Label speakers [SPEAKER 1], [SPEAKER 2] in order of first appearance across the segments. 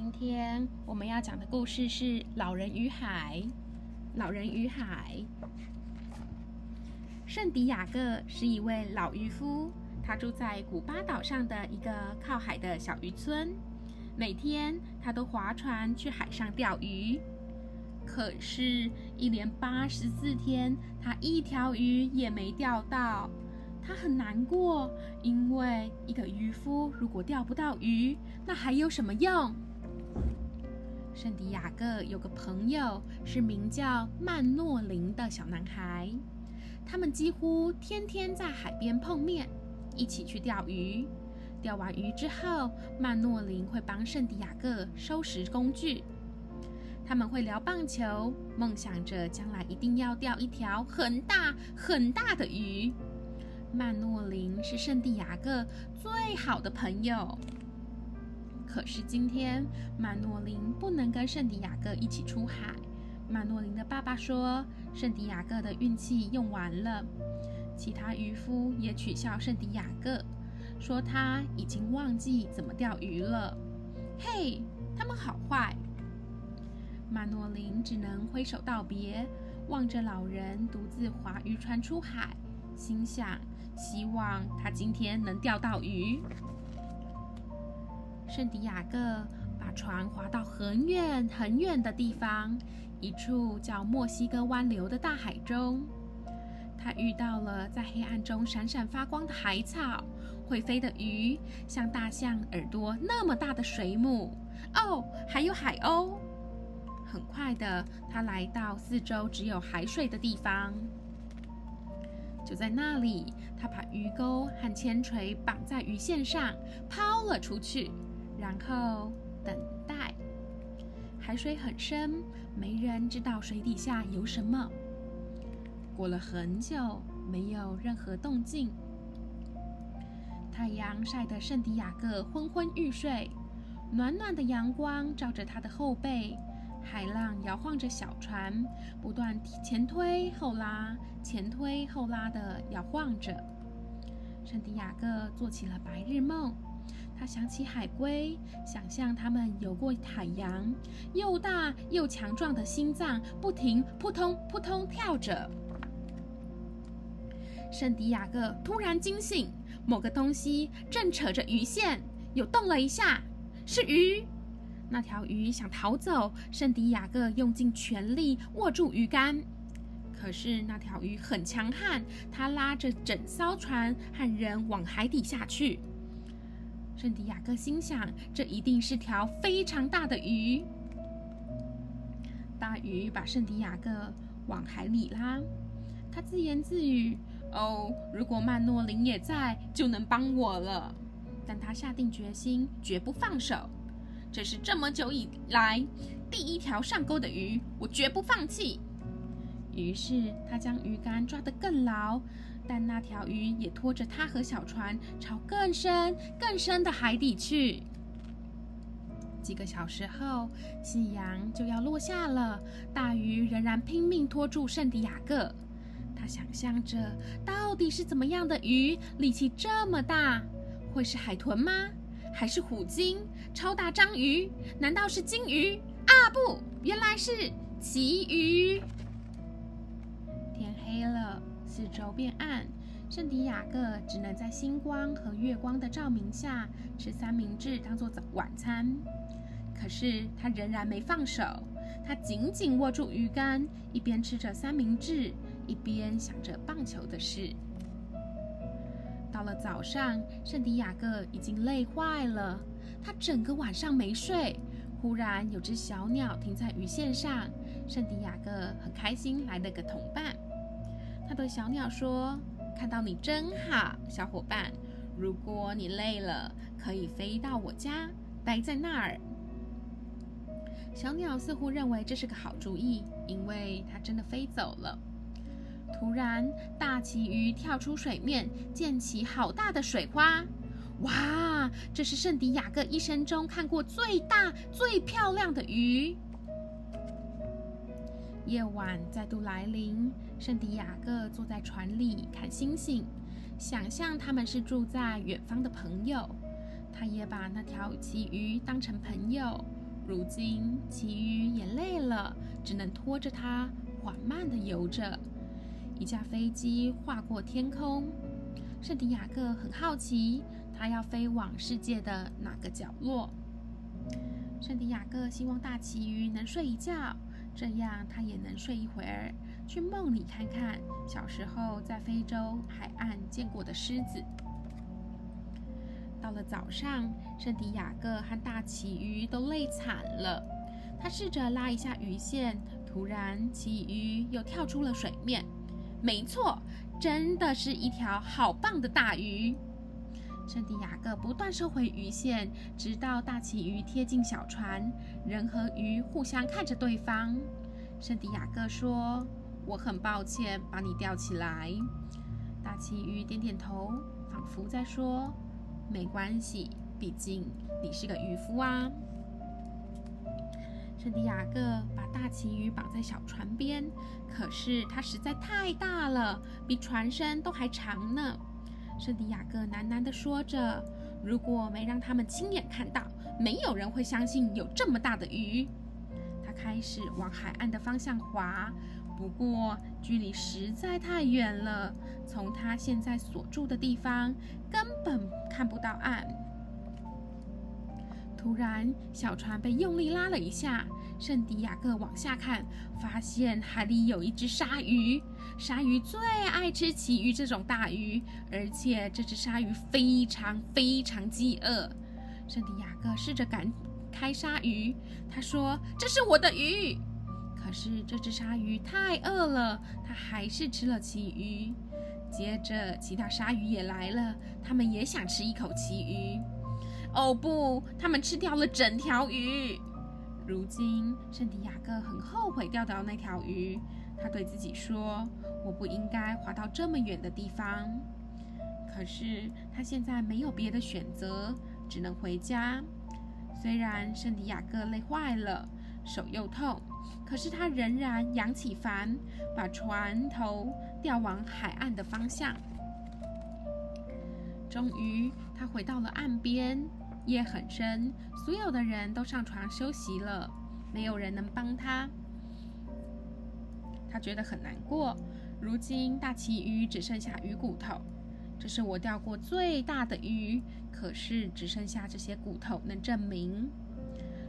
[SPEAKER 1] 今天我们要讲的故事是《老人与海》。老人与海，圣地亚哥是一位老渔夫，他住在古巴岛上的一个靠海的小渔村。每天他都划船去海上钓鱼，可是，一连八十四天，他一条鱼也没钓到。他很难过，因为一个渔夫如果钓不到鱼，那还有什么用？圣地亚哥有个朋友是名叫曼诺林的小男孩，他们几乎天天在海边碰面，一起去钓鱼。钓完鱼之后，曼诺林会帮圣地亚哥收拾工具。他们会聊棒球，梦想着将来一定要钓一条很大很大的鱼。曼诺林是圣地亚哥最好的朋友，可是今天曼诺林不能跟圣地亚哥一起出海。曼诺林的爸爸说，圣地亚哥的运气用完了。其他渔夫也取笑圣地亚哥，说他已经忘记怎么钓鱼了。嘿，他们好坏！曼诺林只能挥手道别，望着老人独自划渔船出海，心想。希望他今天能钓到鱼。圣地亚哥把船划到很远很远的地方，一处叫墨西哥湾流的大海中。他遇到了在黑暗中闪闪发光的海草，会飞的鱼，像大象耳朵那么大的水母。哦，还有海鸥。很快的，他来到四周只有海水的地方。就在那里，他把鱼钩和铅锤绑在鱼线上，抛了出去，然后等待。海水很深，没人知道水底下有什么。过了很久，没有任何动静。太阳晒得圣地亚哥昏昏欲睡，暖暖的阳光照着他的后背。海浪摇晃着小船，不断前推后拉，前推后拉的摇晃着。圣地亚哥做起了白日梦，他想起海龟，想象它们游过海洋，又大又强壮的心脏不停扑通扑通跳着。圣地亚哥突然惊醒，某个东西正扯着鱼线，又动了一下，是鱼。那条鱼想逃走，圣地亚哥用尽全力握住鱼竿，可是那条鱼很强悍，它拉着整艘船和人往海底下去。圣地亚哥心想，这一定是条非常大的鱼。大鱼把圣地亚哥往海里拉，他自言自语：“哦，如果曼诺林也在，就能帮我了。”但他下定决心，绝不放手。这是这么久以来第一条上钩的鱼，我绝不放弃。于是他将鱼竿抓得更牢，但那条鱼也拖着他和小船朝更深、更深的海底去。几个小时后，夕阳就要落下了，大鱼仍然拼命拖住圣地亚哥。他想象着，到底是怎么样的鱼，力气这么大？会是海豚吗？还是虎鲸、超大章鱼？难道是鲸鱼？啊，不，原来是旗鱼。天黑了，四周变暗，圣地亚哥只能在星光和月光的照明下吃三明治当做早晚餐。可是他仍然没放手，他紧紧握住鱼竿，一边吃着三明治，一边想着棒球的事。到了早上，圣地亚哥已经累坏了，他整个晚上没睡。忽然有只小鸟停在鱼线上，圣地亚哥很开心来了个同伴。他对小鸟说：“看到你真好，小伙伴。如果你累了，可以飞到我家，待在那儿。”小鸟似乎认为这是个好主意，因为它真的飞走了。突然，大旗鱼跳出水面，溅起好大的水花。哇，这是圣地亚哥一生中看过最大、最漂亮的鱼。夜晚再度来临，圣地亚哥坐在船里看星星，想象他们是住在远方的朋友。他也把那条旗鱼当成朋友，如今旗鱼也累了，只能拖着它缓慢地游着。一架飞机划过天空，圣地亚哥很好奇，他要飞往世界的哪个角落？圣地亚哥希望大旗鱼能睡一觉，这样他也能睡一会儿，去梦里看看小时候在非洲海岸见过的狮子。到了早上，圣地亚哥和大旗鱼都累惨了，他试着拉一下鱼线，突然旗鱼又跳出了水面。没错，真的是一条好棒的大鱼。圣地亚哥不断收回鱼线，直到大旗鱼贴近小船，人和鱼互相看着对方。圣地亚哥说：“我很抱歉把你吊起来。”大旗鱼点点头，仿佛在说：“没关系，毕竟你是个渔夫啊。”圣地亚哥把大旗鱼绑在小船边，可是它实在太大了，比船身都还长呢。圣地亚哥喃喃地说着：“如果没让他们亲眼看到，没有人会相信有这么大的鱼。”他开始往海岸的方向划，不过距离实在太远了，从他现在所住的地方根本看不到岸。突然，小船被用力拉了一下。圣地亚哥往下看，发现海里有一只鲨鱼。鲨鱼最爱吃旗鱼这种大鱼，而且这只鲨鱼非常非常饥饿。圣地亚哥试着赶开鲨鱼，他说：“这是我的鱼。”可是这只鲨鱼太饿了，它还是吃了旗鱼。接着，其他鲨鱼也来了，它们也想吃一口旗鱼。哦不！他们吃掉了整条鱼。如今，圣地亚哥很后悔钓到那条鱼。他对自己说：“我不应该滑到这么远的地方。”可是他现在没有别的选择，只能回家。虽然圣地亚哥累坏了，手又痛，可是他仍然扬起帆，把船头调往海岸的方向。终于，他回到了岸边。夜很深，所有的人都上床休息了，没有人能帮他。他觉得很难过。如今大旗鱼只剩下鱼骨头，这是我钓过最大的鱼，可是只剩下这些骨头能证明。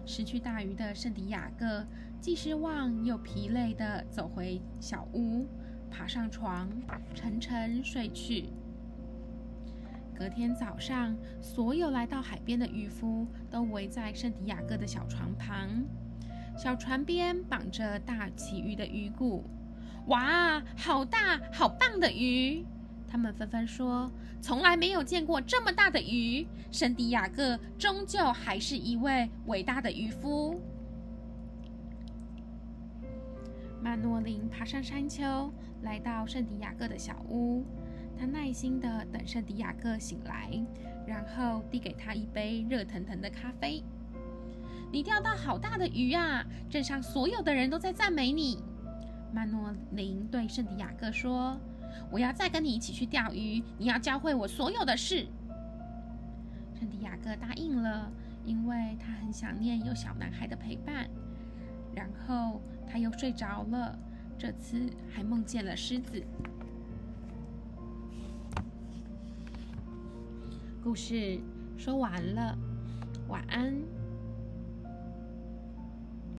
[SPEAKER 1] 失去大鱼的圣迪亚哥既失望又疲累地走回小屋，爬上床，沉沉睡去。隔天早上，所有来到海边的渔夫都围在圣地亚哥的小船旁。小船边绑着大旗鱼的鱼骨。哇，好大好棒的鱼！他们纷纷说：“从来没有见过这么大的鱼。”圣地亚哥终究还是一位伟大的渔夫。曼诺林爬上山丘，来到圣地亚哥的小屋。他耐心地等圣地亚哥醒来，然后递给他一杯热腾腾的咖啡。你钓到好大的鱼啊！镇上所有的人都在赞美你。曼诺林对圣地亚哥说：“我要再跟你一起去钓鱼，你要教会我所有的事。”圣地亚哥答应了，因为他很想念有小男孩的陪伴。然后他又睡着了，这次还梦见了狮子。故事说完了，晚安。